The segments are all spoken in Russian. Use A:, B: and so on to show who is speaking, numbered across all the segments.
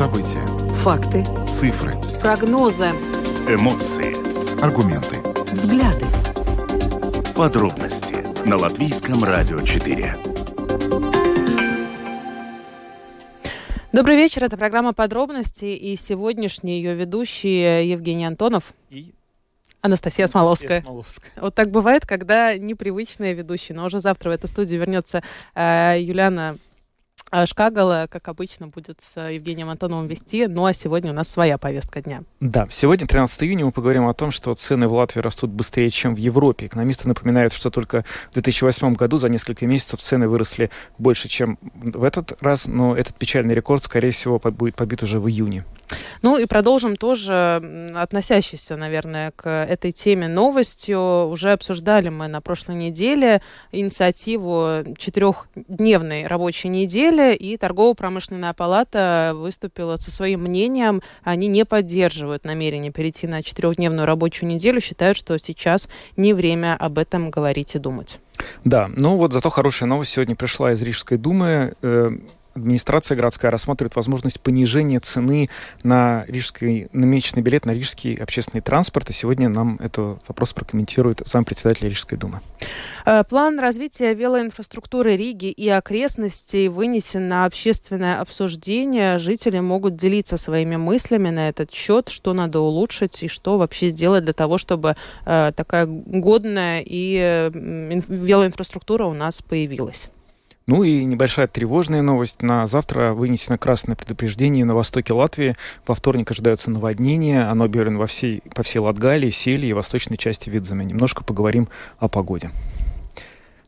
A: События.
B: Факты.
A: Цифры.
B: Прогнозы.
C: Эмоции.
A: Аргументы.
B: Взгляды.
C: Подробности на Латвийском радио 4.
D: Добрый вечер, это программа «Подробности» и сегодняшний ее ведущий Евгений Антонов
E: и
D: Анастасия Смоловская.
E: Смоловская.
D: Вот так бывает, когда непривычные ведущие. Но уже завтра в эту студию вернется э, Юлиана Шкагала, как обычно, будет с Евгением Антоновым вести, ну а сегодня у нас своя повестка дня.
E: Да, сегодня, 13 июня, мы поговорим о том, что цены в Латвии растут быстрее, чем в Европе. Экономисты напоминают, что только в 2008 году за несколько месяцев цены выросли больше, чем в этот раз, но этот печальный рекорд, скорее всего, будет побит уже в июне.
D: Ну и продолжим тоже относящийся, наверное, к этой теме новостью. Уже обсуждали мы на прошлой неделе инициативу четырехдневной рабочей недели, и торгово-промышленная палата выступила со своим мнением. Они не поддерживают намерение перейти на четырехдневную рабочую неделю, считают, что сейчас не время об этом говорить и думать.
E: Да, ну вот зато хорошая новость сегодня пришла из Рижской думы. Администрация городская рассматривает возможность понижения цены на рижский, на месячный билет на рижский общественный транспорт. И сегодня нам этот вопрос прокомментирует зампредседателя Рижской думы.
D: Э, план развития велоинфраструктуры Риги и окрестностей вынесен на общественное обсуждение. Жители могут делиться своими мыслями на этот счет, что надо улучшить и что вообще сделать для того, чтобы э, такая годная и э, велоинфраструктура у нас появилась.
E: Ну и небольшая тревожная новость. На завтра вынесено красное предупреждение на востоке Латвии. Во вторник ожидаются наводнения. Оно объявлено во всей, по всей Латгалии, Селе и восточной части Видземе. Немножко поговорим о погоде.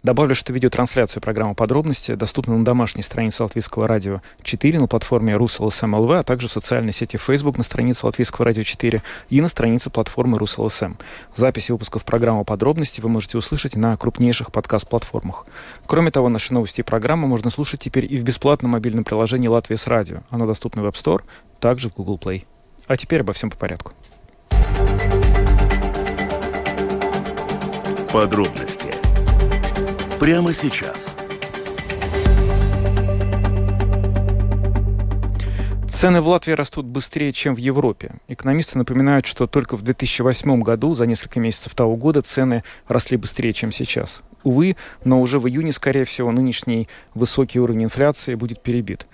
E: Добавлю, что видеотрансляция программы «Подробности» доступна на домашней странице Латвийского радио 4, на платформе Rus.LSM.lv, а также в социальной сети Facebook на странице Латвийского радио 4 и на странице платформы Rus.LSM. Записи выпусков программы «Подробности» вы можете услышать на крупнейших подкаст-платформах. Кроме того, наши новости и программы можно слушать теперь и в бесплатном мобильном приложении «Latvijas Radio». Оно доступно в App Store, также в Google Play. А теперь обо всем по порядку.
C: Подробности прямо сейчас.
E: Цены в Латвии растут быстрее, чем в Европе. Экономисты напоминают, что только в 2008 году, за несколько месяцев того года, цены росли быстрее, чем сейчас. Увы, но уже в июне, скорее всего, нынешний высокий уровень инфляции будет перебит.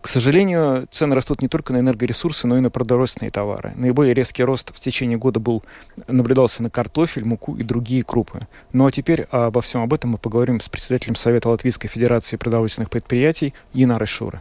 E: К сожалению, цены растут не только на энергоресурсы, но и на продовольственные товары. Наиболее резкий рост в течение года был, наблюдался на картофель, муку и другие крупы. Ну а теперь обо всем об этом мы поговорим с председателем Совета Латвийской Федерации продовольственных предприятий Инарой Шурой.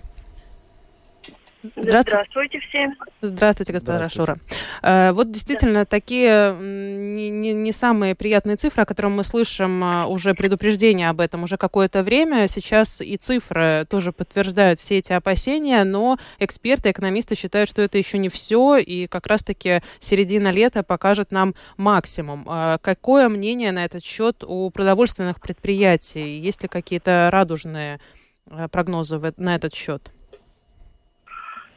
F: Здравствуйте. Здравствуйте всем.
D: Здравствуйте, господа Здравствуйте. Шура. Э, вот действительно, да. такие не, не, не самые приятные цифры, о которых мы слышим, а, уже предупреждение об этом уже какое-то время. Сейчас и цифры тоже подтверждают все эти опасения, но эксперты, экономисты считают, что это еще не все, и как раз-таки середина лета покажет нам максимум. А какое мнение на этот счет у продовольственных предприятий? Есть ли какие-то радужные э, прогнозы на этот счет?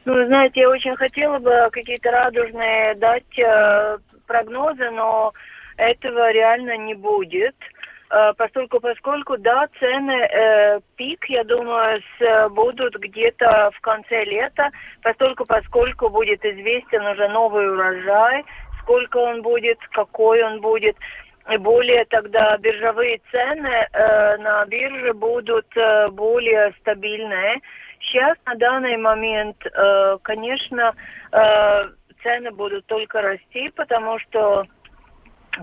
F: Ну, знаете, я очень хотела бы какие-то радужные дать э, прогнозы, но этого реально не будет. Э, поскольку, поскольку, да, цены э, пик, я думаю, с, будут где-то в конце лета, поскольку, поскольку будет известен уже новый урожай, сколько он будет, какой он будет. И более тогда биржевые цены э, на бирже будут э, более стабильные. Сейчас на данный момент, э, конечно, э, цены будут только расти, потому что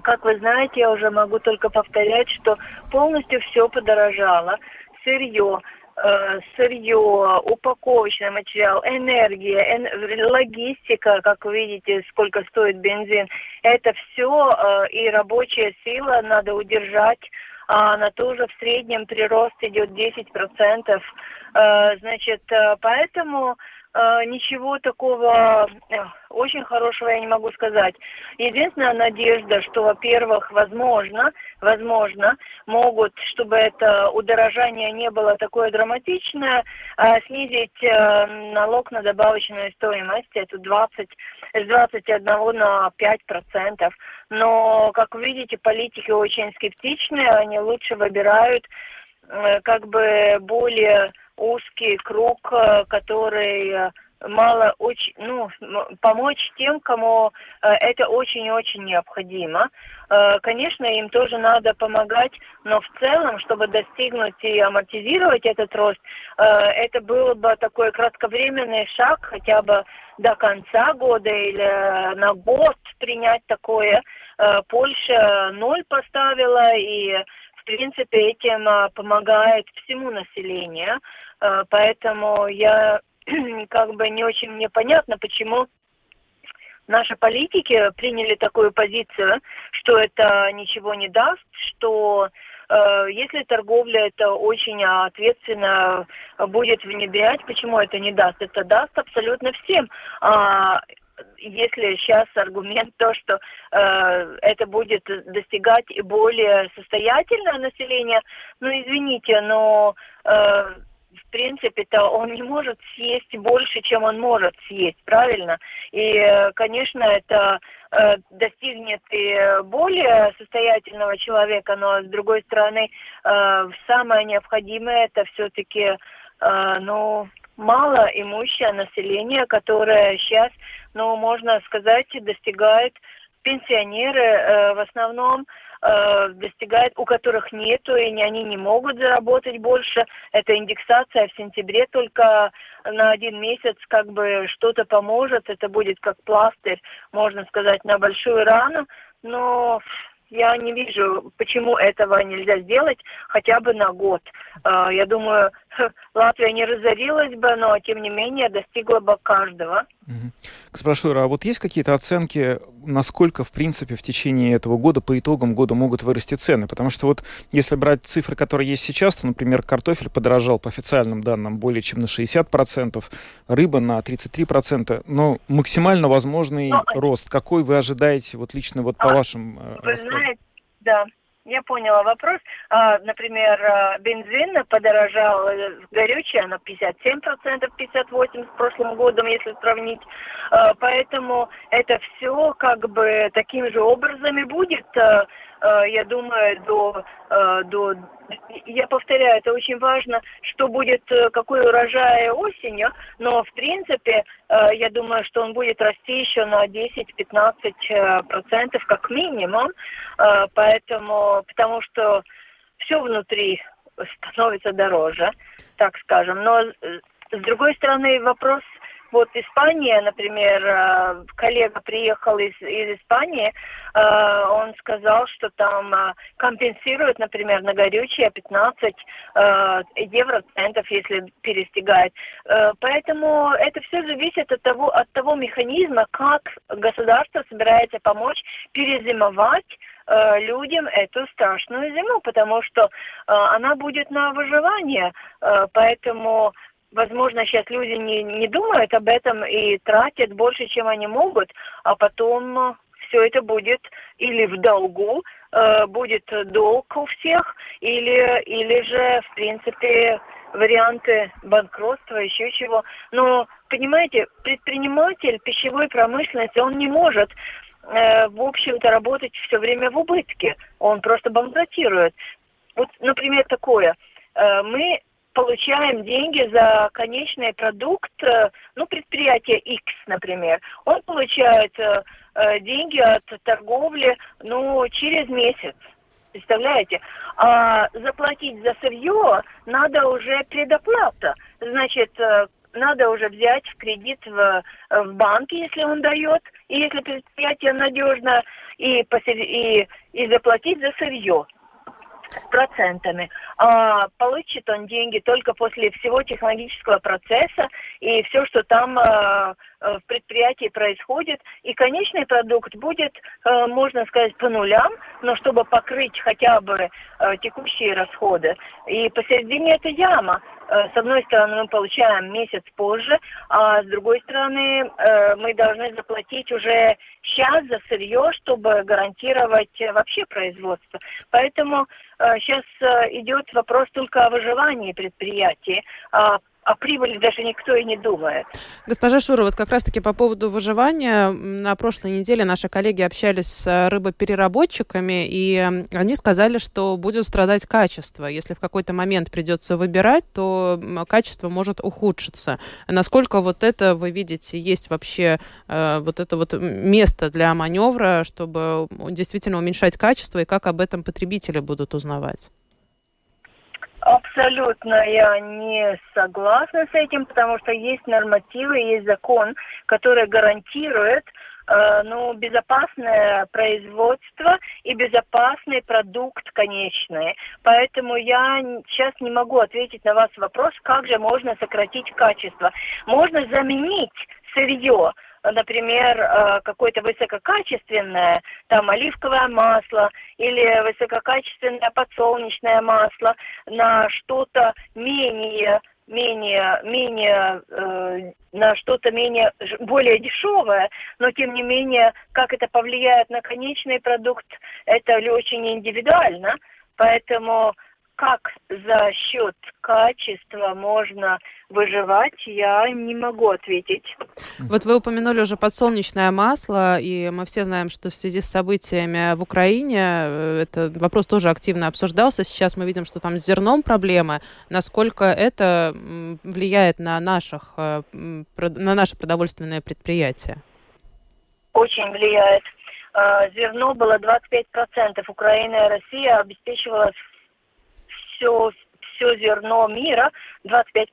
F: как вы знаете, я уже могу только повторять, что полностью все подорожало. Сырье, э, сырье, упаковочный материал, энергия, эн, логистика, как вы видите, сколько стоит бензин. Это все э, и рабочая сила надо удержать. А она тоже в среднем прирост идет 10%. Э, значит, э, поэтому э, ничего такого очень хорошего я не могу сказать. Единственная надежда, что, во-первых, возможно, возможно, могут, чтобы это удорожание не было такое драматичное, снизить налог на добавочную стоимость, это 20, с 21 на 5 процентов. Но, как видите, политики очень скептичны, они лучше выбирают как бы более узкий круг, э, который э, мало очень, ну, помочь тем, кому э, это очень-очень необходимо. Э, конечно, им тоже надо помогать, но в целом, чтобы достигнуть и амортизировать этот рост, э, это было бы такой кратковременный шаг, хотя бы до конца года или на год принять такое. Польша ноль поставила и в принципе этим помогает всему населению. Поэтому я как бы не очень мне понятно, почему наши политики приняли такую позицию, что это ничего не даст, что э, если торговля это очень ответственно будет внедрять, почему это не даст? Это даст абсолютно всем. А, если сейчас аргумент то, что э, это будет достигать и более состоятельное население, ну извините, но э, в принципе-то он не может съесть больше, чем он может съесть, правильно? И, э, конечно, это э, достигнет и более состоятельного человека, но с другой стороны, э, самое необходимое это все-таки, ну, мало имущее население, которое сейчас, ну, можно сказать, достигает пенсионеры в основном э, достигает, у которых нету, и они не могут заработать больше. Это индексация в сентябре только на один месяц как бы что-то поможет. Это будет как пластырь, можно сказать, на большую рану. Но я не вижу, почему этого нельзя сделать хотя бы на год. Э, я думаю, Латвия не разорилась бы, но тем не менее достигла бы каждого.
E: Угу. Спрошу, а вот есть какие-то оценки, насколько, в принципе, в течение этого года, по итогам года могут вырасти цены? Потому что вот если брать цифры, которые есть сейчас, то, например, картофель подорожал по официальным данным более чем на 60%, рыба на 33%, но максимально возможный но... А рост. Какой вы ожидаете вот лично вот по а, вашим
F: э, Вы знаете, да, я поняла вопрос. А, например, а, бензин подорожал э, горючее на 57%, 58% с прошлым годом, если сравнить. А, поэтому это все как бы таким же образом и будет, я думаю, до, до я повторяю, это очень важно, что будет, э, какой урожай осенью, но в принципе, э, я думаю, что он будет расти еще на 10-15 э, процентов как минимум, поэтому, потому что все внутри становится дороже, так скажем. Но с другой стороны, вопрос вот Испания, например, э, коллега приехал из, из Испании, э, он сказал, что там э, компенсируют, например, на горючее 15 евроцентов, если перестигает. Поэтому это все зависит от того, от того механизма, как государство собирается помочь перезимовать людям эту страшную зиму, потому что она будет на выживание. Поэтому возможно, сейчас люди не, не думают об этом и тратят больше, чем они могут, а потом э, все это будет или в долгу, э, будет долг у всех, или, или же, в принципе, варианты банкротства, еще чего. Но, понимаете, предприниматель пищевой промышленности, он не может э, в общем-то, работать все время в убытке. Он просто банкротирует. Вот, например, такое. Э, мы получаем деньги за конечный продукт, э, ну, предприятие X, например, он получает э, э, деньги от торговли, ну, через месяц. Представляете? А заплатить за сырье надо уже предоплата. Значит, надо уже взять в кредит в, в банке, если он дает, и если предприятие надежно, и, и, и заплатить за сырье процентами. А, получит он деньги только после всего технологического процесса и все, что там а, в предприятии происходит. И конечный продукт будет, а, можно сказать, по нулям, но чтобы покрыть хотя бы а, текущие расходы. И посередине это яма. С одной стороны, мы получаем месяц позже, а с другой стороны, мы должны заплатить уже сейчас за сырье, чтобы гарантировать вообще производство. Поэтому сейчас идет вопрос только о выживании предприятий. О прибыли даже никто и не думает.
D: Госпожа Шура, вот как раз-таки по поводу выживания, на прошлой неделе наши коллеги общались с рыбопереработчиками, и они сказали, что будет страдать качество. Если в какой-то момент придется выбирать, то качество может ухудшиться. Насколько вот это, вы видите, есть вообще э, вот это вот место для маневра, чтобы действительно уменьшать качество, и как об этом потребители будут узнавать?
F: Абсолютно я не согласна с этим, потому что есть нормативы, есть закон, который гарантирует э, ну, безопасное производство и безопасный продукт конечный. Поэтому я сейчас не могу ответить на ваш вопрос, как же можно сократить качество. Можно заменить сырье, например, э, какое-то высококачественное, там оливковое масло или высококачественное подсолнечное масло на что-то менее менее, менее э, на что-то менее, более дешевое, но тем не менее, как это повлияет на конечный продукт, это очень индивидуально. Поэтому как за счет качества можно выживать, я не могу ответить.
D: Вот вы упомянули уже подсолнечное масло, и мы все знаем, что в связи с событиями в Украине э, этот вопрос тоже активно обсуждался. Сейчас мы видим, что там с зерном проблемы. Насколько это влияет на, наших, э, на наши продовольственные предприятия?
F: Очень влияет. Э, зерно было 25%. Украина и Россия обеспечивала все, все зерно мира 25%,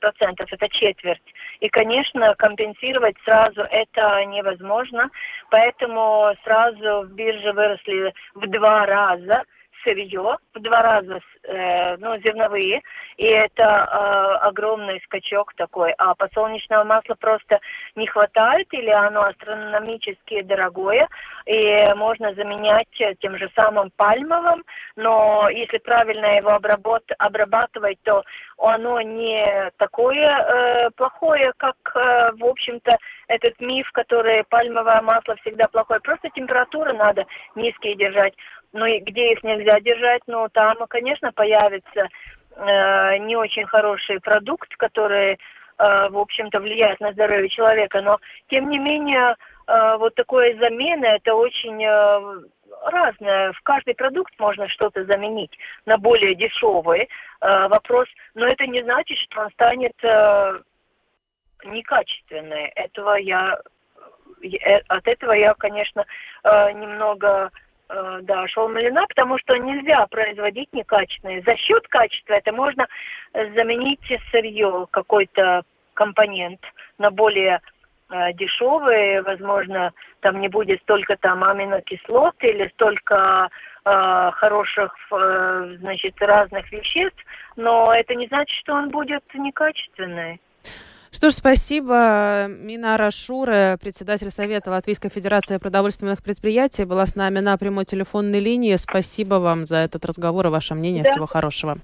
F: это четверть. И, конечно, компенсировать сразу это невозможно, поэтому сразу в бирже выросли в два раза сырье, в два раза э, ну, зерновые, и это э, огромный скачок такой. А подсолнечного масла просто не хватает, или оно астрономически дорогое, и можно заменять тем же самым пальмовым, но если правильно его обработ, обрабатывать, то оно не такое э, плохое, как, э, в общем-то, этот миф, который пальмовое масло всегда плохое. Просто температуры надо низкие держать. Ну и где их нельзя держать, ну там, конечно, появится э, не очень хороший продукт, который, э, в общем-то, влияет на здоровье человека. Но, тем не менее, э, вот такое замена, это очень э, разное. В каждый продукт можно что-то заменить на более дешевый э, вопрос, но это не значит, что он станет э, некачественный. Этого я, э, от этого я, конечно, э, немного Э, да, шелмалина, потому что нельзя производить некачественные. За счет качества это можно заменить сырье, какой-то компонент на более э, дешевый, возможно, там не будет столько там аминокислот или столько э, хороших, э, значит, разных веществ, но это не значит, что он будет некачественный.
D: Что ж, спасибо. Минара Шура, председатель Совета Латвийской Федерации продовольственных предприятий, была с нами на прямой телефонной линии. Спасибо вам за этот разговор и ваше мнение. Да. Всего хорошего.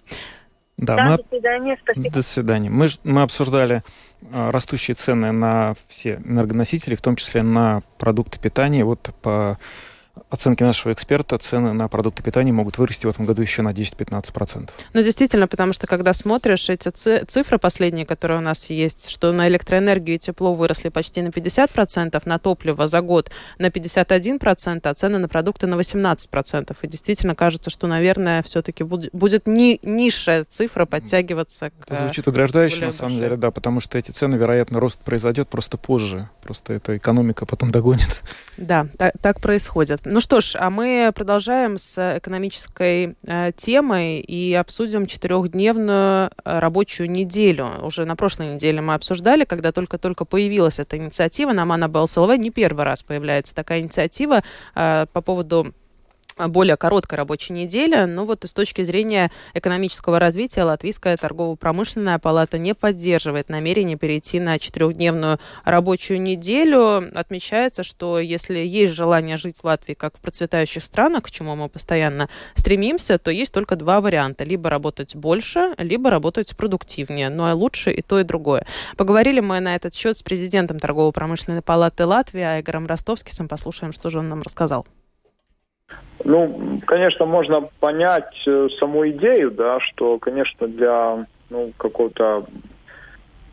E: Да, да мы... до свидания. Спасибо. До свидания. Мы, мы обсуждали а, растущие цены на все энергоносители, в том числе на продукты питания. Вот по оценки нашего эксперта, цены на продукты питания могут вырасти в этом году еще на 10-15%.
D: Ну, действительно, потому что когда смотришь эти цифры последние, которые у нас есть, что на электроэнергию и тепло выросли почти на 50%, на топливо за год на 51%, а цены на продукты на 18%. И действительно кажется, что, наверное, все-таки будет не низшая цифра подтягиваться к...
E: Это звучит угрожающе, на самом деле, да, потому что эти цены, вероятно, рост произойдет просто позже. Просто эта экономика потом догонит.
D: Да, так, так происходит. Ну что ж, а мы продолжаем с экономической э, темой и обсудим четырехдневную э, рабочую неделю. Уже на прошлой неделе мы обсуждали, когда только-только появилась эта инициатива. На Мана БЛСЛВ не первый раз появляется такая инициатива э, по поводу более короткая рабочая неделя, но вот с точки зрения экономического развития Латвийская торгово-промышленная палата не поддерживает намерение перейти на четырехдневную рабочую неделю. Отмечается, что если есть желание жить в Латвии как в процветающих странах, к чему мы постоянно стремимся, то есть только два варианта. Либо работать больше, либо работать продуктивнее. Но ну, а лучше и то, и другое. Поговорили мы на этот счет с президентом торгово-промышленной палаты Латвии Айгором Ростовским. Послушаем, что же он нам рассказал.
A: Ну, конечно, можно понять э, саму идею, да, что, конечно, для ну, какого-то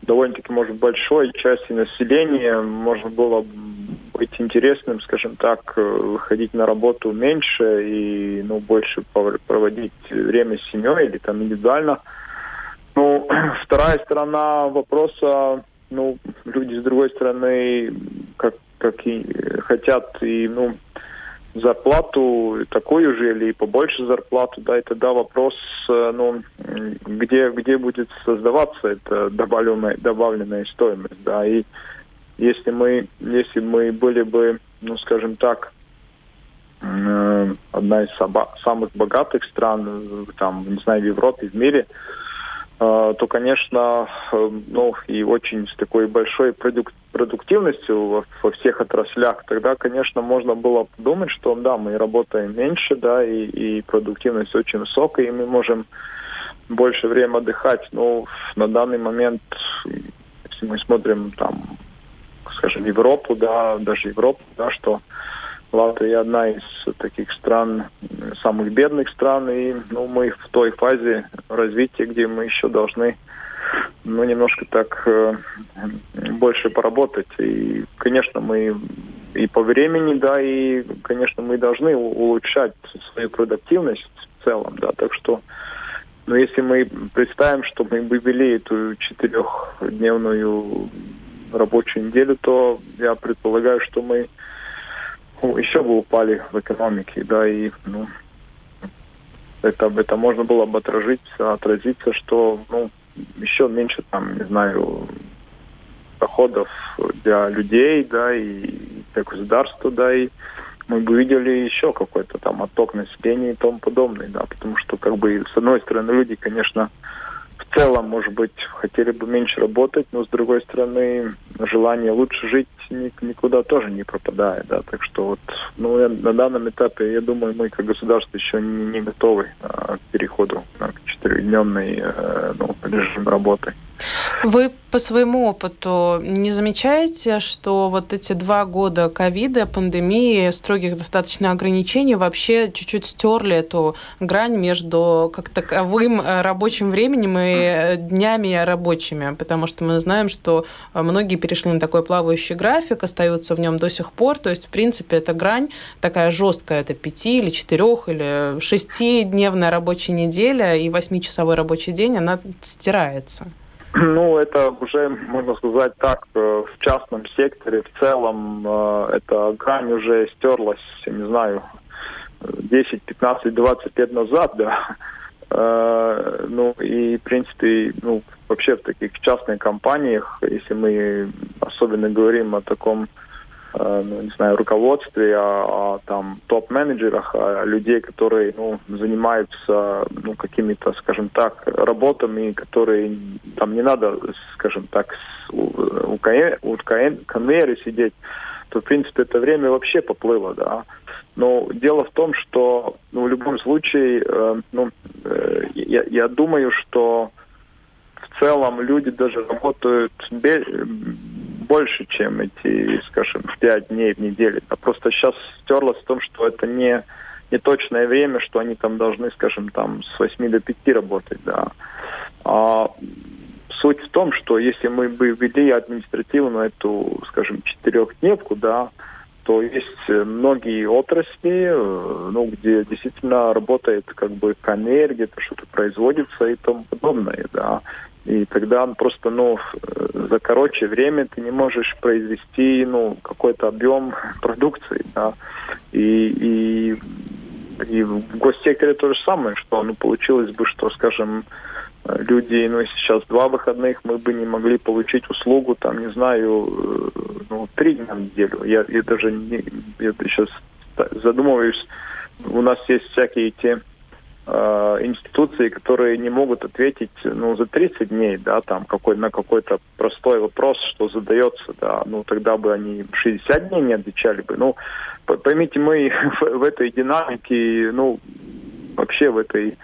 A: довольно-таки, может, большой части населения можно было быть интересным, скажем так, э, выходить на работу меньше и, ну, больше проводить время с семьей или там индивидуально. Ну, вторая сторона вопроса, ну, люди с другой стороны, как, как и хотят и, ну, зарплату такую же или побольше зарплату, да, и тогда вопрос, э, ну, где, где будет создаваться эта добавленная, добавленная стоимость, да, и если мы, если мы были бы, ну, скажем так, э, одна из самых богатых стран, там, не знаю, в Европе, в мире, а, то, конечно, э, ну и очень с такой большой продук продуктивностью во, всех отраслях, тогда, конечно, можно было подумать, что да, мы работаем меньше, да, и, и продуктивность очень высокая, и мы можем больше времени отдыхать. Но на данный момент, если мы смотрим там, скажем, Европу, да, даже Европу, да, что Латвия одна из таких стран, самых бедных стран, и ну, мы в той фазе развития, где мы еще должны ну, немножко так э, больше поработать. И, конечно, мы и по времени, да, и, конечно, мы должны улучшать свою продуктивность в целом, да, так что но если мы представим, что мы бы ввели эту четырехдневную рабочую неделю, то я предполагаю, что мы ну, еще бы упали в экономике, да, и ну, это, это можно было бы отразиться, отразиться, что ну, еще меньше там, не знаю, доходов для людей, да, и для государства, да, и мы бы видели еще какой-то там отток населения и тому подобное, да, потому что как бы с одной стороны люди, конечно, в целом, может быть, хотели бы меньше работать, но с другой стороны, желание лучше жить никуда тоже не пропадает, да, так что вот, ну, на данном этапе, я думаю, мы как государство еще не готовы а, к переходу на четырехдневный э, ну, режим работы.
D: Вы по своему опыту не замечаете, что вот эти два года ковида, пандемии, строгих достаточно ограничений вообще чуть-чуть стерли эту грань между как таковым э, рабочим временем и э, днями рабочими? Потому что мы знаем, что многие перешли на такой плавающий график, остаются в нем до сих пор. То есть, в принципе, эта грань такая жесткая, это пяти или четырех или шестидневная рабочая неделя и восьмичасовой рабочий день, она стирается.
A: Ну, это уже, можно сказать так, э, в частном секторе в целом э, эта грань уже стерлась, я не знаю, 10, 15, 20 лет назад, да. Э, ну, и, в принципе, ну, вообще в таких частных компаниях, если мы особенно говорим о таком Э, ну, не знаю, руководстве, о, о там топ-менеджерах, о людей, которые ну, занимаются ну, какими-то, скажем так, работами, которые там не надо, скажем так, у, у, у конвейера сидеть, то, в принципе, это время вообще поплыло, да. Но дело в том, что ну, в любом случае, э, ну, э, я, я думаю, что целом люди даже работают без, больше, чем эти, скажем, пять дней в неделю. А просто сейчас стерлось в том, что это не, не точное время, что они там должны, скажем, там с 8 до 5 работать, да. А суть в том, что если мы бы ввели административно эту, скажем, четырехдневку, да, то есть многие отрасли, э, ну, где действительно работает как бы конвейер, где-то что-то производится и тому подобное, да. И тогда просто, ну, за короче время ты не можешь произвести, ну, какой-то объем продукции, да. И, и, и в госсекторе то же самое, что, ну, получилось бы, что, скажем, люди, ну, сейчас два выходных, мы бы не могли получить услугу, там, не знаю, ну, три дня в неделю. Я, я даже не, я сейчас задумываюсь, у нас есть всякие те институции, которые не могут ответить ну, за 30 дней, да, там, какой, на какой-то простой вопрос, что задается, да, ну, тогда бы они 60 дней не отвечали бы. Ну, поймите, мы в, в этой динамике, ну, вообще в этой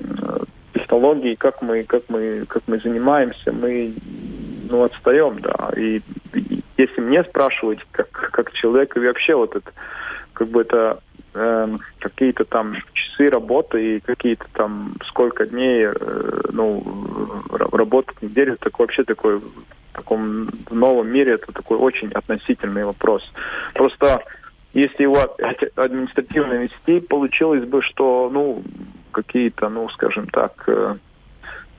A: э, технологии, как мы, как мы, как мы занимаемся, мы, ну, отстаем, да, и, и если мне спрашивать, как, как человек, и вообще вот это, как бы это э, какие-то там часы работы и какие-то там сколько дней, э, ну, работать неделю, так вообще такой в таком новом мире это такой очень относительный вопрос. Просто если его административно вести, получилось бы, что, ну, какие-то, ну, скажем так, э,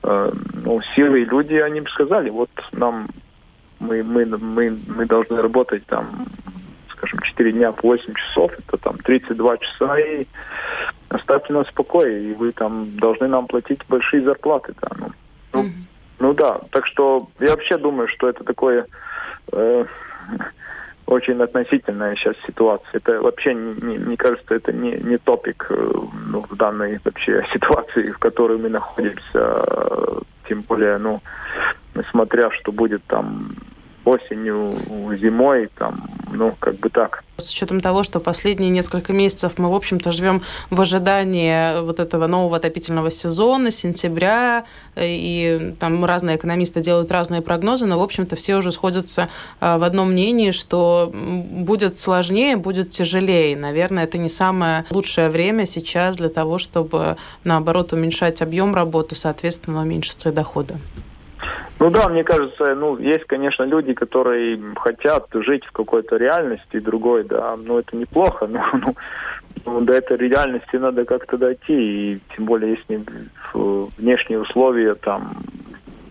A: э, ну, силы и люди, они бы сказали, вот нам мы, мы, мы, мы должны работать там, скажем, 4 дня по 8 часов, это там 32 часа, и оставьте нас в покое, и вы там должны нам платить большие зарплаты. Да, ну, ну, mm-hmm. ну да, так что я вообще думаю, что это такое э, очень относительная сейчас ситуация. Это вообще, не, не, мне кажется, это не, не топик э, ну, в данной вообще ситуации, в которой мы находимся. Тем более, ну, смотря что будет там осенью, зимой, там, ну, как бы так.
D: С учетом того, что последние несколько месяцев мы, в общем-то, живем в ожидании вот этого нового отопительного сезона, сентября, и там разные экономисты делают разные прогнозы, но, в общем-то, все уже сходятся а, в одном мнении, что будет сложнее, будет тяжелее. Наверное, это не самое лучшее время сейчас для того, чтобы, наоборот, уменьшать объем работы, соответственно, уменьшиться и доходы.
A: Ну да, мне кажется, ну, есть, конечно, люди, которые хотят жить в какой-то реальности другой, да, но это неплохо, но ну, ну, до этой реальности надо как-то дойти, и тем более, если внешние условия, там,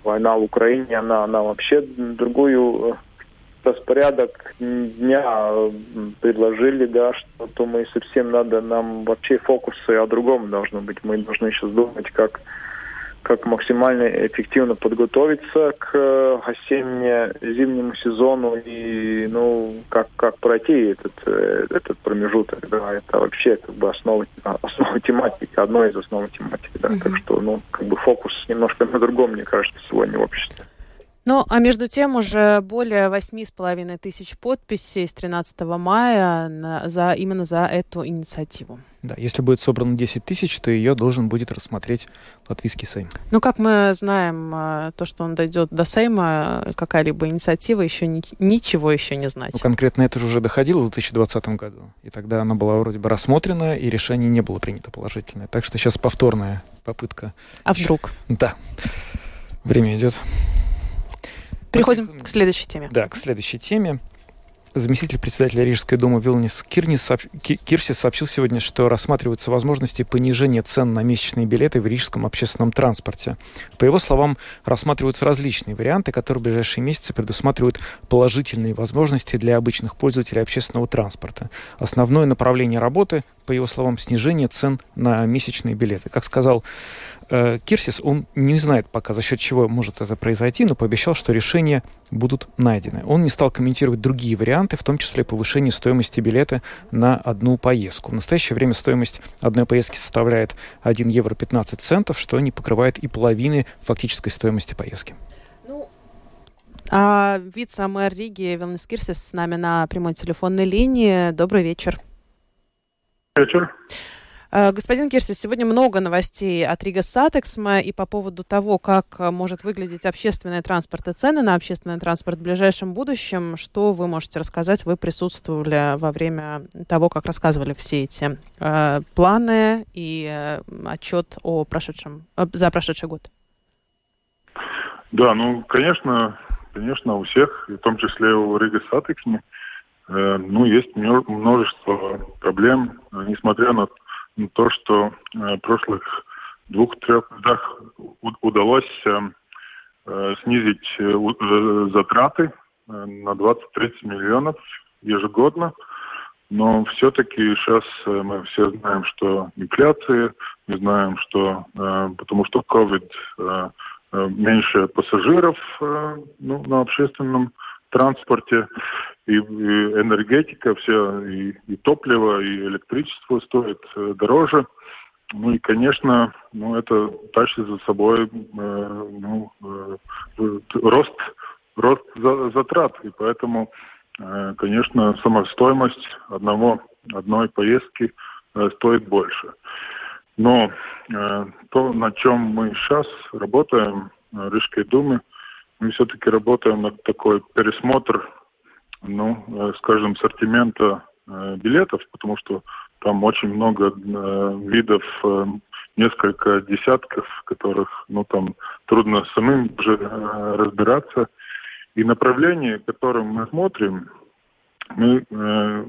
A: война в Украине, она, она вообще другую э, распорядок дня предложили, да, что то мы совсем надо, нам вообще фокусы о другом должно быть. Мы должны сейчас думать, как как максимально эффективно подготовиться к э, осенне-зимнему сезону и ну как как пройти этот э, этот промежуток. Да это вообще как бы основа основа тематики одной из основ тематики да. Mm-hmm. так что ну как бы фокус немножко на другом мне кажется сегодня в обществе
D: ну, а между тем уже более восьми с половиной тысяч подписей с 13 мая на, за, именно за эту инициативу.
E: Да, если будет собрано 10 тысяч, то ее должен будет рассмотреть Латвийский Сейм.
D: Ну, как мы знаем, э, то, что он дойдет до Сейма, какая-либо инициатива еще ни, ничего еще не значит.
E: Ну, конкретно это же уже доходило в 2020 году. И тогда она была вроде бы рассмотрена, и решение не было принято положительное. Так что сейчас повторная попытка.
D: А вдруг?
E: Да. Время идет.
D: Переходим к следующей теме.
E: Да, к следующей теме. Заместитель председателя Рижской думы Вилнис Кирнис сообщ... Кирсис сообщил сегодня, что рассматриваются возможности понижения цен на месячные билеты в рижском общественном транспорте. По его словам, рассматриваются различные варианты, которые в ближайшие месяцы предусматривают положительные возможности для обычных пользователей общественного транспорта. Основное направление работы, по его словам, снижение цен на месячные билеты. Как сказал Э, Кирсис, он не знает пока, за счет чего может это произойти, но пообещал, что решения будут найдены. Он не стал комментировать другие варианты, в том числе повышение стоимости билета на одну поездку. В настоящее время стоимость одной поездки составляет 1 евро 15 центов, что не покрывает и половины фактической стоимости поездки.
D: Ну, а вице-мэр Риги Вилнис Кирсис с нами на прямой телефонной линии. Добрый вечер.
A: Вечер.
D: Э, господин Кирсис, сегодня много новостей от Rīgas satiksme и по поводу того, как э, может выглядеть общественный транспорт и цены на общественный транспорт в ближайшем будущем. Что вы можете рассказать? Вы присутствовали во время того, как рассказывали все эти э, планы и э, отчет о прошедшем, э, за прошедший год.
G: Да, ну, конечно, конечно, у всех, в том числе у Rīgas satiksme, э, ну, есть множество проблем, несмотря на то, что э, в прошлых двух-трех годах удалось э, э, снизить затраты на 20-30 миллионов ежегодно. Но все-таки сейчас мы все знаем, что инфляция, мы знаем, что потому что COVID меньше пассажиров ну, на общественном транспорте, и, и энергетика, все, и, и топливо, и электричество стоит э, дороже. Ну и, конечно, ну, это тащит за собой э, ну, э, рост, рост за, затрат. И поэтому, э, конечно, сама стоимость одного, одной поездки э, стоит больше. Но э, то, на чем мы сейчас работаем, э, Рижской Думы, мы все-таки работаем над такой пересмотр, ну, э, скажем, ассортимента э, билетов, потому что там очень много э, видов, несколько десятков, которых, ну, там трудно самим уже э, разбираться. И направление, которым мы смотрим, мы э,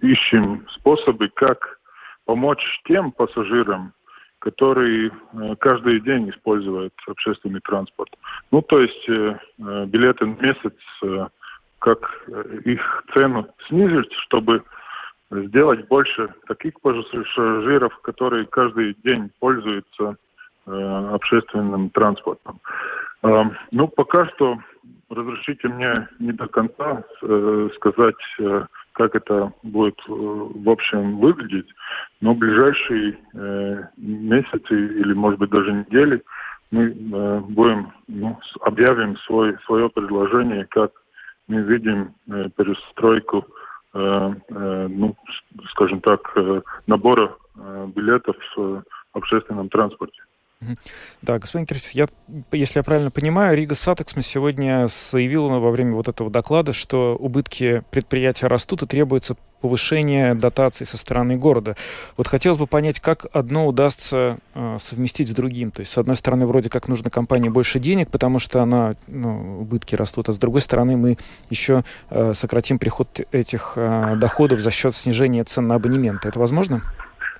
G: ищем способы, как помочь тем пассажирам, которые э, каждый день используют общественный транспорт. Ну, то есть э, э билеты на месяц, как их цену снизить, чтобы сделать больше таких пассажиров, которые каждый день пользуются общественным транспортом. Ну, пока что разрешите мне не до конца сказать, как это будет э, в общем выглядеть, но в ближайшие э, месяцы или, может быть, даже недели мы э, будем, ну, объявим свой, свое предложение, как мы видим перестройку ну, скажем так, набора билетов в общественном транспорте.
E: Да, господин Кирсис, я, если я правильно понимаю, Rīgas satiksme сегодня заявила во время вот этого доклада, что убытки предприятия растут и требуется повышение дотаций со стороны города. Вот хотелось бы понять, как одно удастся э, совместить с другим. То есть, с одной стороны, вроде как нужно компании больше денег, потому что она, ну, убытки растут, а с другой стороны, мы еще э, сократим приход этих э, доходов за счет снижения цен на абонементы. Это возможно?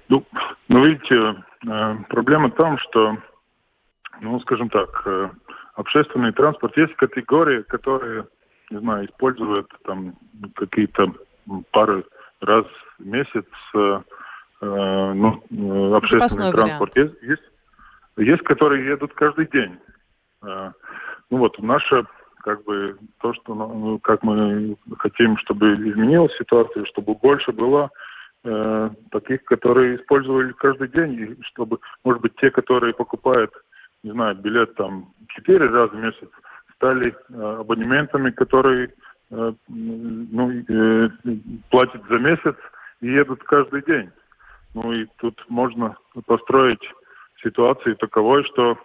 G: Ну, ну видите, проблема в том, что, ну, скажем так, э, общественный транспорт, есть категории, которые, не знаю, используют там какие-то пары раз в месяц э, э ну, э, общественный Запасной транспорт. Есть, есть, есть, которые едут каждый день. Э, ну вот, наша как бы то, что ну, как мы хотим, чтобы изменилась ситуация, чтобы больше было э, таких, которые использовали каждый день, и чтобы, может быть, те, которые покупают, не знаю, билет там четыре раза в месяц, стали э, абонементами, которые Э, ну, э, платят за месяц и едут каждый день. Ну и тут можно построить ситуацию таковой, что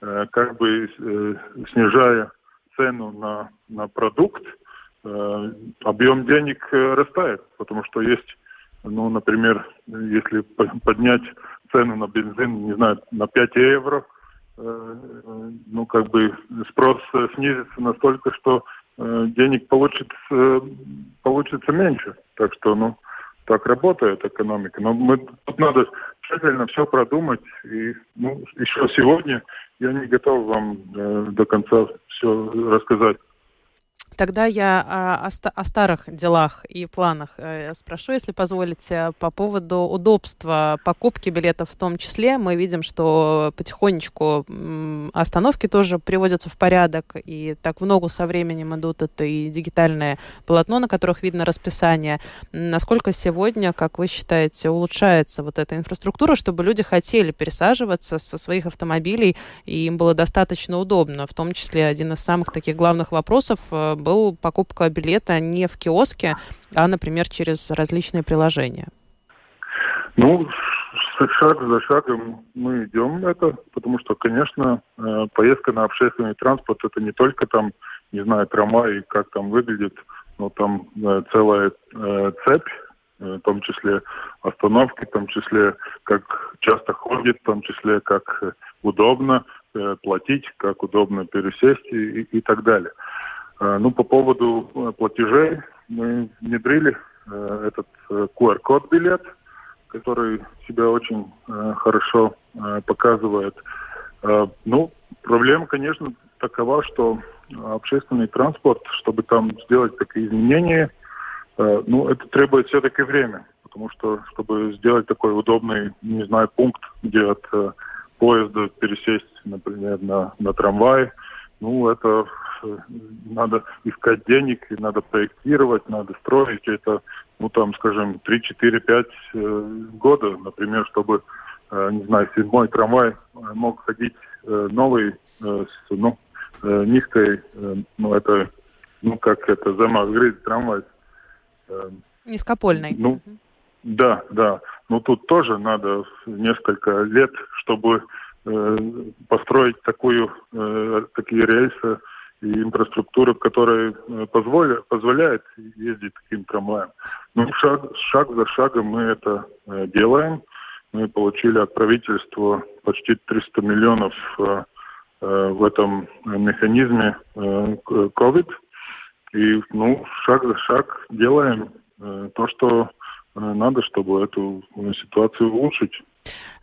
G: э, как бы э, снижая цену на, на продукт, э, объем денег э, растает, потому что есть, ну, например, если поднять цену на бензин, не знаю, на 5 евро, э, э, ну, как бы спрос снизится настолько, что Э, денег получится, э, получится меньше. Так что, ну, так работает экономика. Но мы, тут надо тщательно все продумать. И ну, еще сегодня я не готов вам э, до конца все рассказать.
D: Тогда я о, о, старых делах и планах э, спрошу, если позволите, по поводу удобства покупки билетов в том числе. Мы видим, что потихонечку остановки тоже приводятся в порядок, и так в ногу со временем идут это и дигитальное полотно, на которых видно расписание. Насколько сегодня, как вы считаете, улучшается вот эта инфраструктура, чтобы люди хотели пересаживаться со своих автомобилей, и им было достаточно удобно? В том числе один из самых таких главных вопросов был покупка билета не в киоске, а, например, через различные приложения?
G: Ну, шаг за шагом мы идем это, потому что, конечно, э, поездка на общественный транспорт это не только там, не знаю, трамвай, как там выглядит, но там э, целая э, цепь, в том числе остановки, в том числе как часто ходит, в том числе как удобно платить, как удобно пересесть и, и так далее. Э, ну, по поводу э, платежей мы внедрили э, этот QR-код билет, который себя очень хорошо показывает. Ну, проблема, конечно, такова, что общественный транспорт, чтобы там сделать такие изменения, ну, это требует все-таки время, потому что, чтобы сделать такой удобный, не знаю, пункт, где от поезда пересесть, например, на, на трамвай, ну, это надо искать денег, и надо проектировать, надо строить это, ну там, скажем, 3, 4, 5 года, например, чтобы, э, не знаю, седьмой трамвай э, мог ходить э, новый, с, ну, низкой, ну это, ну как это, замагрит трамвай.
D: Низкопольный.
G: Ну, да, да. Но тут тоже надо несколько лет, чтобы э, построить такую, э, такие рельсы, и инфраструктура, которая э, позволя, позволяет ездить таким трамваем. Ну, шаг, шаг за шагом мы это э, делаем. Мы получили от правительства почти 300 миллионов э, в этом механизме COVID. И, ну, шаг за шаг делаем то, что надо, чтобы эту ситуацию улучшить.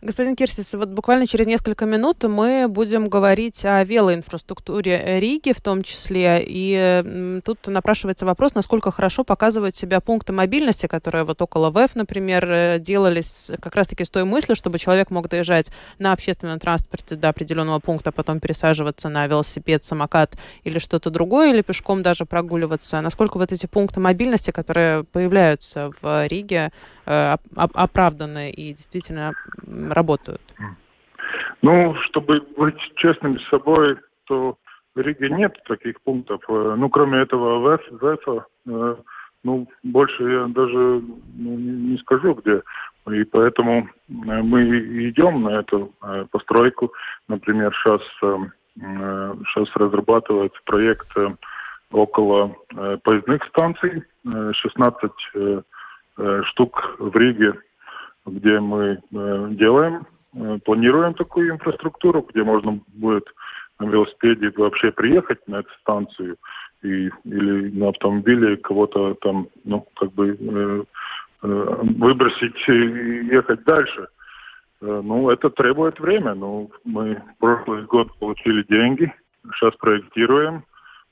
D: Господин Кирсис, вот буквально через несколько минут мы будем говорить о велоинфраструктуре Риги в том числе. И тут напрашивается вопрос, насколько хорошо показывают себя пункты мобильности, которые вот около ВЭФ, например, э, делались как раз-таки с той мыслью, чтобы человек мог доезжать на общественном транспорте до определенного пункта, потом пересаживаться на велосипед, самокат или что-то другое, или пешком даже прогуливаться. Насколько вот эти пункты мобильности, которые появляются в Риге, оправданы и действительно работают?
G: Ну, чтобы быть честным с собой, то в Риге нет таких пунктов. Э, ну, кроме этого ВЭФ, ВЭФа, э, ну, больше я даже ну, не скажу, где. И поэтому э, мы идем на эту постройку. Например, сейчас, сейчас разрабатывается проект около поездных станций. 16 штук в Риге где мы э, делаем, э, планируем такую инфраструктуру, где можно будет на велосипеде вообще приехать на эту станцию и, или на автомобиле кого-то там, ну, как бы э, э, выбросить и ехать дальше. Э, ну, это требует время. Ну, мы прошлый год получили деньги, сейчас проектируем,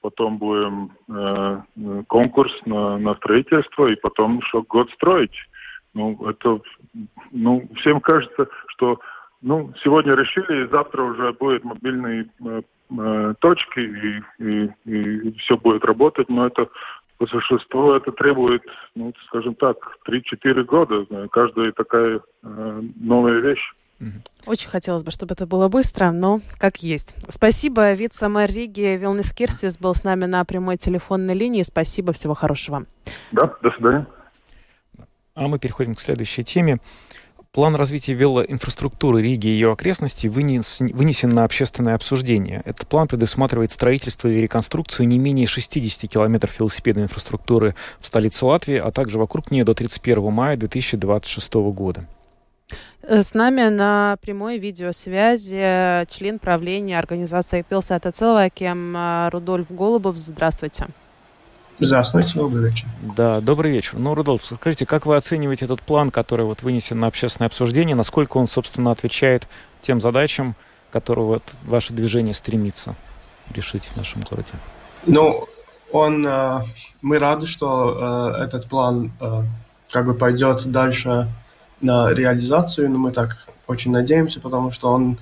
G: потом будем э, конкурс на, на строительство и потом еще год строить. Ну, это, ну, всем кажется, что, ну, сегодня решили, и завтра уже будет мобильные э, э, точки, и, и, и все будет работать, но это по существу это требует, ну, скажем так, 3-4 года. Каждая такая э, новая вещь.
D: Очень хотелось бы, чтобы это было быстро, но как есть. Спасибо. Вице-мэр Риги Вилнис Кирсис был с нами на прямой телефонной линии. Спасибо. Всего хорошего.
G: Да, до свидания.
E: А мы переходим к следующей теме. План развития велоинфраструктуры Риги и ее окрестностей вынес, вынесен на общественное обсуждение. Этот план предусматривает строительство и реконструкцию не менее 60 километров велосипедной инфраструктуры в столице Латвии, а также вокруг нее до 31 мая 2026 года.
D: С нами на прямой видеосвязи член правления организации Пилсата Целвакем Рудольф Голубов. Здравствуйте.
H: Здравствуйте, добрый вечер.
E: Да, добрый вечер. Ну, Рудольф, скажите, как вы оцениваете этот план, который вот вынесен на общественное обсуждение, насколько он, собственно, отвечает тем задачам, которые вот ваше движение стремится решить в нашем городе?
H: Ну, он, э, мы рады, что э, этот план э, как бы пойдет дальше на реализацию, но мы так очень надеемся, потому что он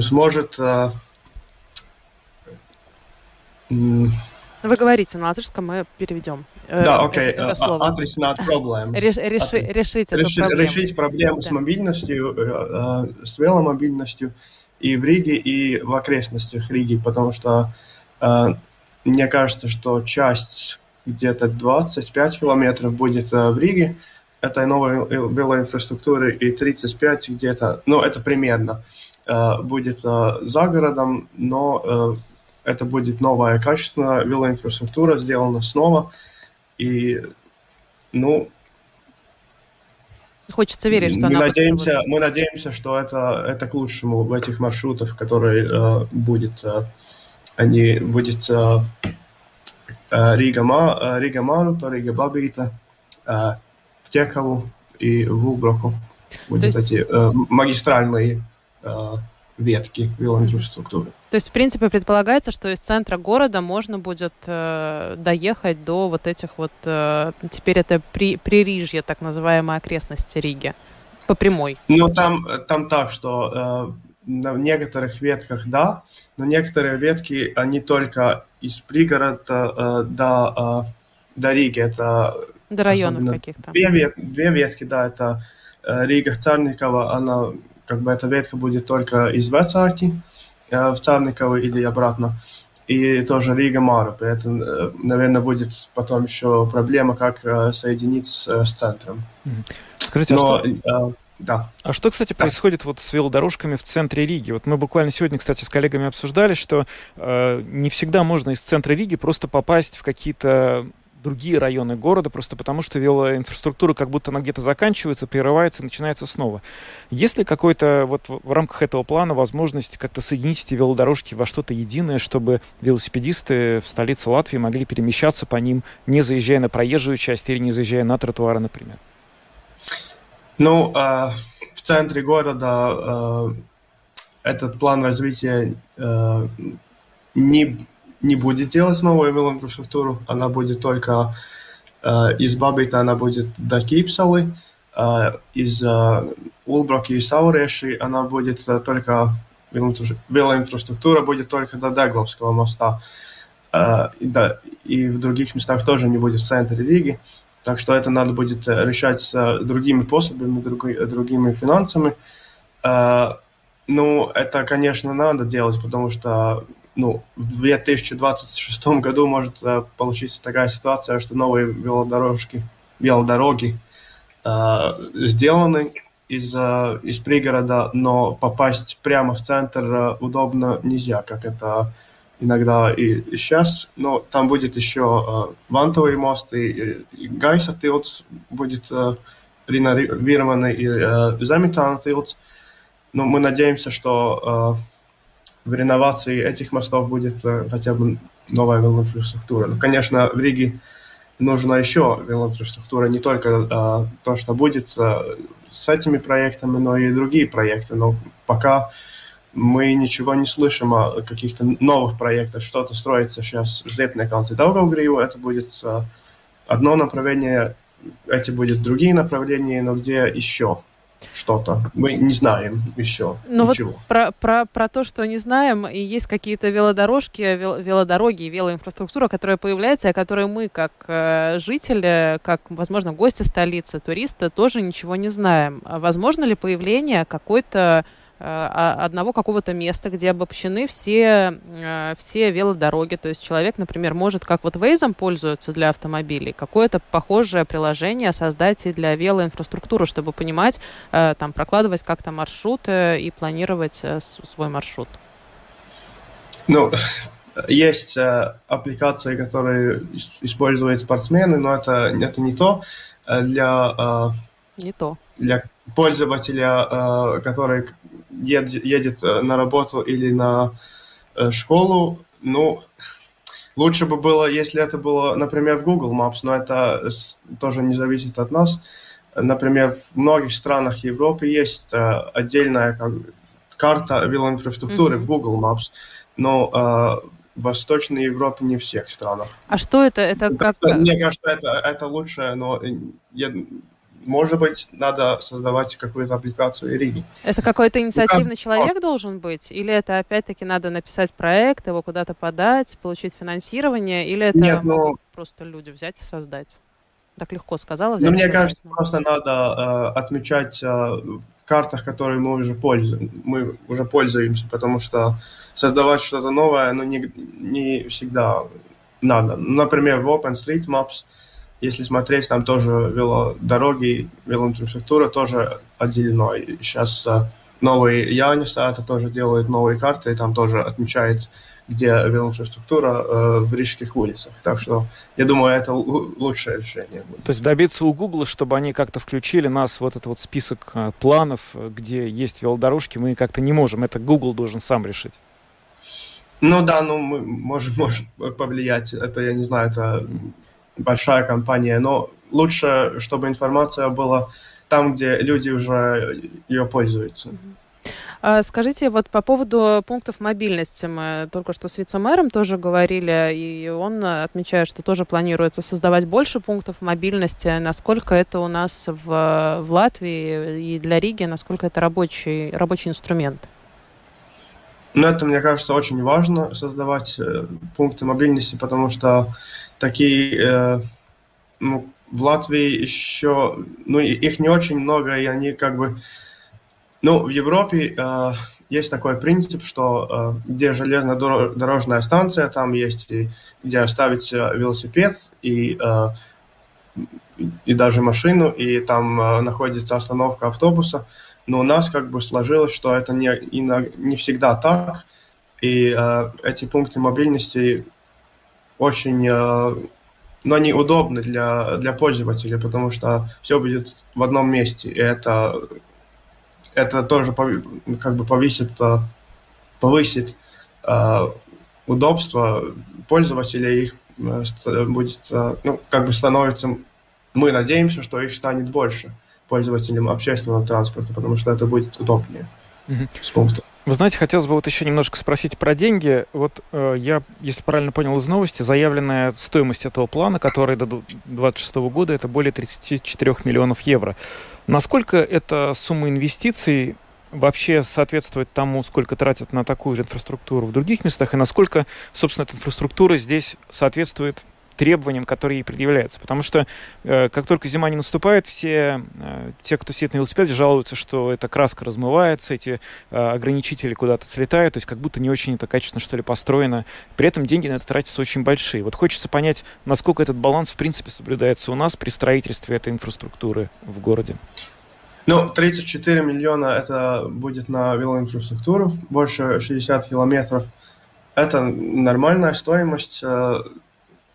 H: сможет
D: вы говорите на латышском, мы переведем.
H: Э, да, окей. Это, слово.
D: Реш, реши, решить эту
H: решить,
D: проблему.
H: Решить проблему да. с мобильностью, э, э, с веломобильностью и в Риге, и в окрестностях Риги, потому что мне кажется, что часть где-то 25 километров будет в Риге этой новой велоинфраструктуры, и 35 где-то, ну, это примерно, будет за городом, но это будет новая качественная велоинфраструктура, сделана снова. И, ну,
D: Хочется верить, что
H: мы
D: она
H: надеемся, Мы надеемся, что это, это к лучшему в этих маршрутах, которые э, будет, э, они, будет э, э Рига, Ма, э, Текаву и Вулброку. Будут есть... эти э, магистральные э, ветки велоинфраструктуры.
D: То есть, в принципе, предполагается, что из центра города можно будет э, доехать до вот этих вот, э, теперь это при, пририжье, так называемой окрестности Риги, по прямой.
H: Ну, там, там так, что э, на некоторых ветках да, но некоторые ветки, они только из пригорода э, до, э, до Риги, это...
D: До районов каких-то.
H: Две, вет, две ветки, да, это э, Рига Царникова, она как бы эта ветка будет только из Вецаки э, в Царниково или обратно, и тоже Рига Мара. Поэтому, э, наверное, будет потом еще проблема, как соединить с, с центром.
E: Скажите, Но, а что... Да. А что, кстати, да. происходит вот с велодорожками в центре Риги? Вот мы буквально сегодня, кстати, с коллегами обсуждали, что э, не всегда можно из центра Риги просто попасть в какие-то другие районы города, просто потому что велоинфраструктура как будто она где-то заканчивается, прерывается, начинается снова. Есть ли какой-то вот в рамках этого плана возможность как-то соединить эти велодорожки во что-то единое, чтобы велосипедисты в столице Латвии могли перемещаться по ним, не заезжая на проезжую часть или не заезжая на тротуары, например?
H: Ну, э, в центре города э, этот план развития э, не, не будет делать новую велоинфраструктуру, она будет только э, из Бабита, она будет до Кипсалы, э, из э, Улброки и Сауреши она будет только, велоинфраструктура будет только до Дегловского моста. И, в других местах тоже не будет в центре Риги. Так что это надо будет решать другими способами, другими финансами. Ну, это, конечно, надо делать, потому что ну, в 2026 году может э, получиться такая ситуация, что новые велодорожки, велодороги э, сделаны из, э, из пригорода, но попасть прямо в центр э, удобно нельзя, как это иногда и, сейчас. Но там будет еще э, вантовый мост и, и Гайса тилц будет э, реновированный и э, Заметана тилц. Ну, мы надеемся, что э, в реновации этих мостов будет э, хотя бы новая велоинфраструктура. Ну, конечно, в Риге нужна еще велоинфраструктура, не только э, то, что будет э, с этими проектами, но и другие проекты. Но пока мы ничего не слышим о каких-то новых проектах. Что-то строится сейчас в Зепнекалце Даугавгриву. Это будет э, одно направление, эти будут другие направления, но где еще? Что-то. Мы не знаем еще
D: Но ничего. Вот про, про, про то, что не знаем, и есть какие-то велодорожки, вел, велодороги, велоинфраструктура, которая появляется, о которой мы, как э, жители, как, возможно, гости столицы, туристы, тоже ничего не знаем. Возможно ли появление какой-то одного какого-то места, где обобщены все, э, все велодороги. То есть человек, например, может, как вот Waze пользуется для автомобилей, какое-то похожее приложение создать и для велоинфраструктуры, чтобы понимать, э, там, прокладывать как-то маршруты и планировать свой маршрут.
H: Ну, есть аппликации, которые используют спортсмены, но это, это не то. Для,
D: не то.
H: Для пользователя, который едет э, на работу или на э, школу, ну, лучше бы было, если это было, например, в Google Maps, но это тоже не зависит от нас. Например, в многих странах Европы есть э, отдельная карта велоинфраструктуры mm-hmm. в Google Maps, но в Восточной Европе не всех странах.
D: А что это? Это как?
H: Мне кажется, это, это лучше, но я, может быть, надо создавать какую-то аппликацию Риги.
D: Это какой-то инициативный ну, человек должен быть? Или это опять-таки надо написать проект, его куда-то подать, получить финансирование? Или это Нет, но... Ну, просто люди взять и создать? Так легко сказала.
H: Ну, мне кажется, просто надо э, отмечать э, в картах, которые мы уже пользуем, мы уже пользуемся, потому что создавать что-то новое, ну, не, не всегда надо. Например, в OpenStreetMaps если смотреть, там тоже велодороги, велоинфраструктура тоже отделено. И сейчас э, новый Яниса это тоже делает новые карты, и там тоже отмечает, где велоинфраструктура э, в рижских улицах. Так что я думаю, это лучшее решение. Будет.
E: То есть добиться у Google, чтобы они как-то включили нас в этот вот список э, планов, где есть велодорожки, мы как-то не можем. Это Google должен сам решить.
H: Ну да, ну мы можем, можем повлиять. Это, я не знаю, это большая компания, но лучше, чтобы информация была там, где люди уже ее пользуются.
D: А скажите, вот по поводу пунктов мобильности, мы только что с вице-мэром тоже говорили, и он отмечает, что тоже планируется создавать больше пунктов мобильности. Насколько это у нас в, в Латвии и для Риги, насколько это рабочий, рабочий инструмент?
H: Ну, это, мне кажется, очень важно создавать э, пункты мобильности, потому что такие, э, ну, в Латвии еще, ну, их не очень много, и они как бы, ну, в Европе э, есть такой принцип, что э, где железнодорожная станция, там есть и, где оставить велосипед и, и даже машину, и там э, находится остановка автобуса. Но у нас как бы сложилось, что это не, не всегда так, и э, эти пункты мобильности очень, э, но они удобны для, для пользователя, потому что все будет в одном месте. И это, это тоже как бы повысит, повысит удобство пользователя, их будет, ну, как бы становится, мы надеемся, что их станет больше пользователям общественного транспорта, потому что это будет удобнее
E: mm-hmm. с пункта. Вы знаете, хотелось бы вот еще немножко спросить про деньги. Вот э, я, если правильно понял из новости, заявленная стоимость этого плана, который до 2026 года, это более 34 миллионов евро. Насколько эта сумма инвестиций вообще соответствует тому, сколько тратят на такую же инфраструктуру в других местах, и насколько, собственно, эта инфраструктура здесь соответствует требованиям, которые ей предъявляются. Потому что э, как только зима не наступает, все э, те, кто сидит на велосипеде, жалуются, что эта краска размывается, эти э, ограничители куда-то слетают, то есть как будто не очень это качественно, что ли, построено. При этом деньги на это тратятся очень большие. Вот хочется понять, насколько этот баланс, в принципе, соблюдается у нас при строительстве этой инфраструктуры в городе.
H: Ну, 34 миллиона это будет на велоинфраструктуру, больше 60 километров. Это нормальная стоимость.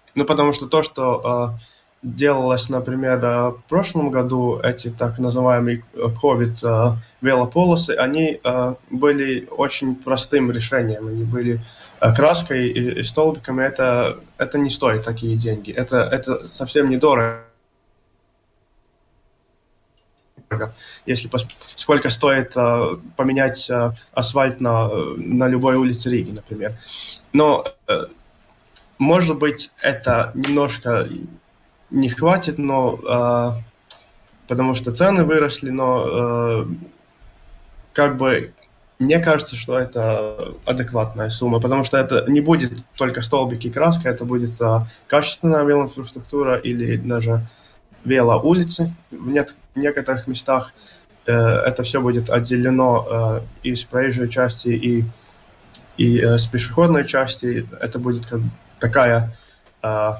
H: Э, ну, потому что то, что э, делалось, например, э, в прошлом году, эти так называемые COVID э, велополосы, они э, были очень простым решением. Они были э, краской и, и столбиками. Это, это не стоит такие деньги. Это, это совсем недорого. Если пос... сколько стоит э, поменять э, асфальт на, на любой улице Риги, например. Но э, может быть, это немножко не хватит, но э, потому что цены выросли, но э, как бы мне кажется, что это адекватная сумма, потому что это не будет только столбики и краска, это будет э, качественная велоинфраструктура или даже велоулицы. В нет, некоторых местах э, это все будет отделено э, из проезжей части и, и э, с пешеходной части. Это будет как такая э,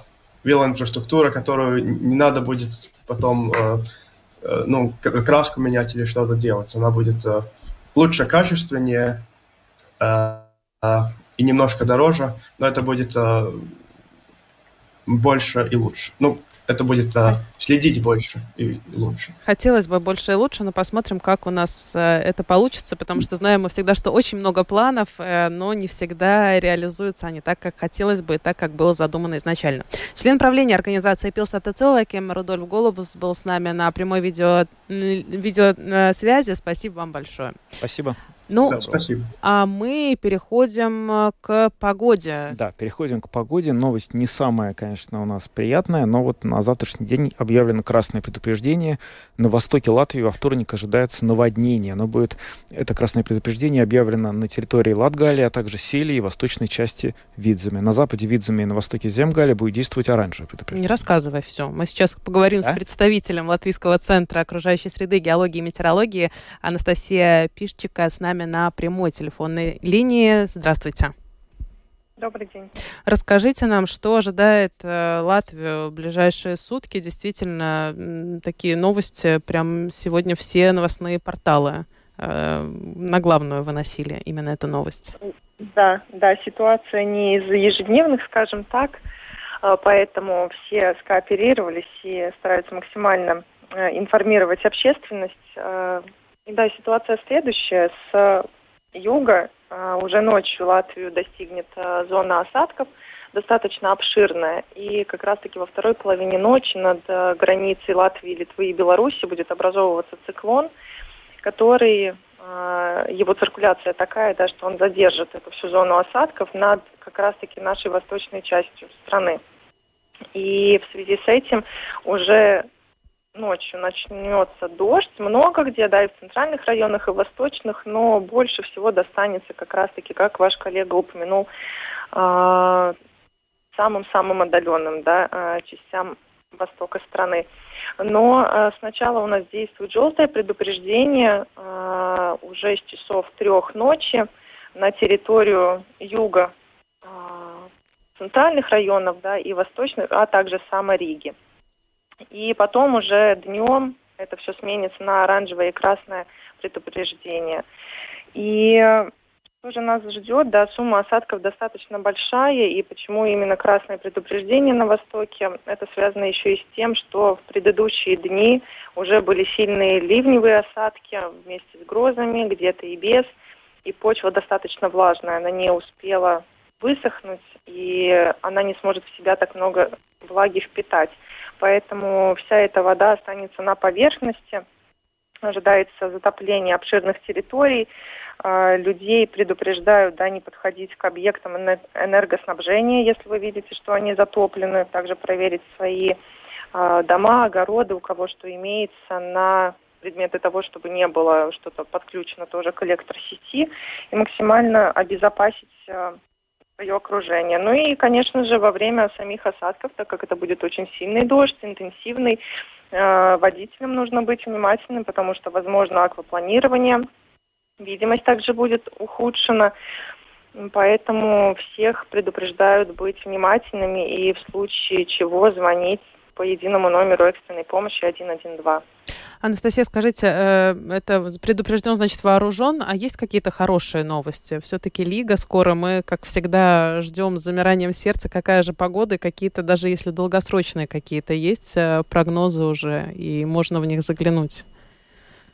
H: велоинфраструктура, которую не надо будет потом э, э, ну, краску менять или что-то делать. Она будет э, лучше, качественнее э, э, и немножко дороже, но это будет э, больше и лучше. Ну, это будет а, следить больше и лучше.
D: Хотелось бы больше и лучше, но посмотрим, как у нас а, это получится, потому что знаем мы всегда, что очень много планов, а, но не всегда реализуются они так, как хотелось бы, и так, как было задумано изначально. Член правления организации Пилса Тецелакем Рудольф Голубов был с нами на прямой видео, видеосвязи. Спасибо вам большое.
E: Спасибо.
D: Ну, да, спасибо. А мы переходим э, к погоде.
E: Да, переходим к погоде. Новость не самая, конечно, у нас приятная, но вот на завтрашний день объявлено красное предупреждение. На востоке Латвии во вторник ожидается наводнение. Оно будет, это красное предупреждение объявлено на территории Латгалии, а также Селии и восточной части Видзами. На западе Видзами и на востоке Земгали будет действовать оранжевое предупреждение.
D: Не рассказывай все. Мы сейчас поговорим да? с представителем Латвийского центра окружающей среды, геологии и метеорологии Анастасия Пишчика с нами нами на прямой телефонной линии. Здравствуйте.
I: Добрый день.
D: Расскажите нам, что ожидает э, Латвию в ближайшие сутки. Действительно, такие новости прям сегодня все новостные порталы э, на главную выносили именно эту новость.
I: Да, да, ситуация не из ежедневных, скажем так, э, поэтому все скооперировались и стараются максимально информировать общественность. Э, да, ситуация следующая. С юга а, уже ночью Латвию достигнет а, зона осадков, достаточно обширная. И как раз-таки во второй половине ночи над границей Латвии, Литвы и Беларуси будет образовываться циклон, который, его циркуляция такая, да, что он задержит эту всю зону осадков над как раз-таки нашей восточной частью страны. И в связи с этим уже ночью начнется дождь, много где, да, и в центральных районах, и в восточных, но больше всего достанется как раз-таки, как ваш коллега упомянул, а, самым-самым отдаленным, да, а, частям востока страны. Но э, сначала у нас действует желтое предупреждение уже с часов трех ночи на территорию юга центральных районов да, и восточных, а также самой Риги. И потом уже днем это все сменится на оранжевое и красное предупреждение. И тоже нас ждет, да, сумма осадков достаточно большая, и почему именно красное предупреждение на востоке, это связано еще и с тем, что в предыдущие дни уже были сильные ливневые осадки вместе с грозами, где-то и без, и почва достаточно влажная, она не успела высохнуть, и она не сможет в себя так много влаги впитать. Поэтому вся эта вода останется на поверхности, ожидается затопление обширных территорий, а, людей предупреждают да, не подходить к объектам энергоснабжения, если вы видите, что они затоплены, также проверить свои а, дома, огороды, у кого что имеется на предметы того, чтобы не было что-то подключено тоже к электросети. И максимально обезопасить а, свое окружение. Ну и, конечно же, во время самих осадков, так как это будет очень сильный дождь, интенсивный, водителям нужно быть внимательным, потому что возможно аквапланирование, Видимость также будет ухудшена. Поэтому всех предупреждают быть внимательными и в случае чего звонить по единому номеру экстренной помощи 112.
D: Анастасия, скажите, э, это предупрежден, значит, вооружен, а есть какие-то хорошие новости? Все-таки Лига скоро, мы, как всегда, ждем с замиранием сердца, какая же погода, какие-то, даже если долгосрочные какие-то есть э, прогнозы уже, и можно в них заглянуть?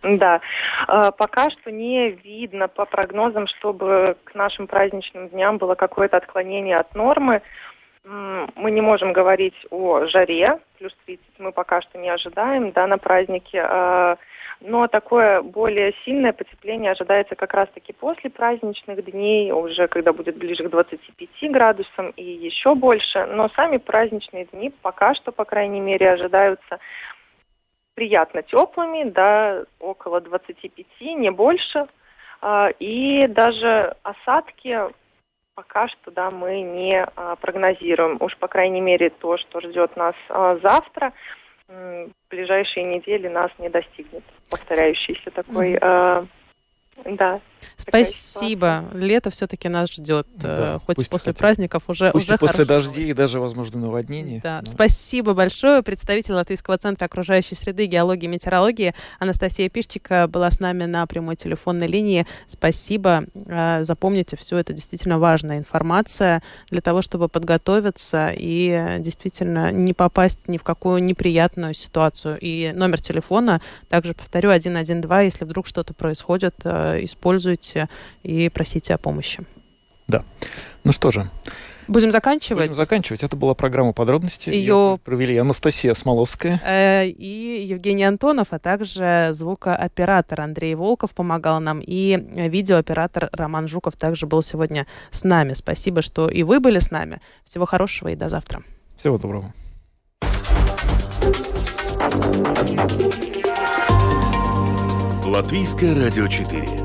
I: Да, а, пока что не видно по прогнозам, чтобы к нашим праздничным дням было какое-то отклонение от нормы. Мы не можем говорить о жаре, плюс 30 мы пока что не ожидаем, да, на празднике. А, но такое более сильное потепление ожидается как раз-таки после праздничных дней, уже когда будет ближе к 25 градусам и еще больше. Но сами праздничные дни пока что, по крайней мере, ожидаются приятно теплыми, да, около 25, не больше. А, и даже осадки пока что, да, мы не а, прогнозируем. Уж, по крайней мере, то, что ждет нас а, завтра, в ближайшие недели нас не достигнет повторяющийся такой mm-hmm. Да.
D: Спасибо. Лето все-таки нас ждет. Да, э, Хоть после хотя... праздников уже
E: Пусть
D: уже
E: после
D: хорошо.
E: дождей и даже, возможно, наводнений.
D: Да. Но... Спасибо большое. Представитель Латвийского центра окружающей среды, геологии и метеорологии Анастасия Пишчика была с нами на прямой телефонной линии. Спасибо. Э, запомните, все это действительно важная информация для того, чтобы подготовиться и действительно не попасть ни в какую неприятную ситуацию. И номер телефона, также повторю, 112, если вдруг что-то происходит, э, используйте и просите о помощи.
E: Да. Ну что же.
D: Будем заканчивать.
E: Будем заканчивать. Это была программа подробности.
D: Ее
E: провели Анастасия Смоловская.
D: Э, и Евгений Антонов, а также звукооператор Андрей Волков помогал нам. И видеооператор Роман Жуков также был сегодня с нами. Спасибо, что и вы были с нами. Всего хорошего и до завтра.
E: Всего доброго.
C: Латвийское радио 4.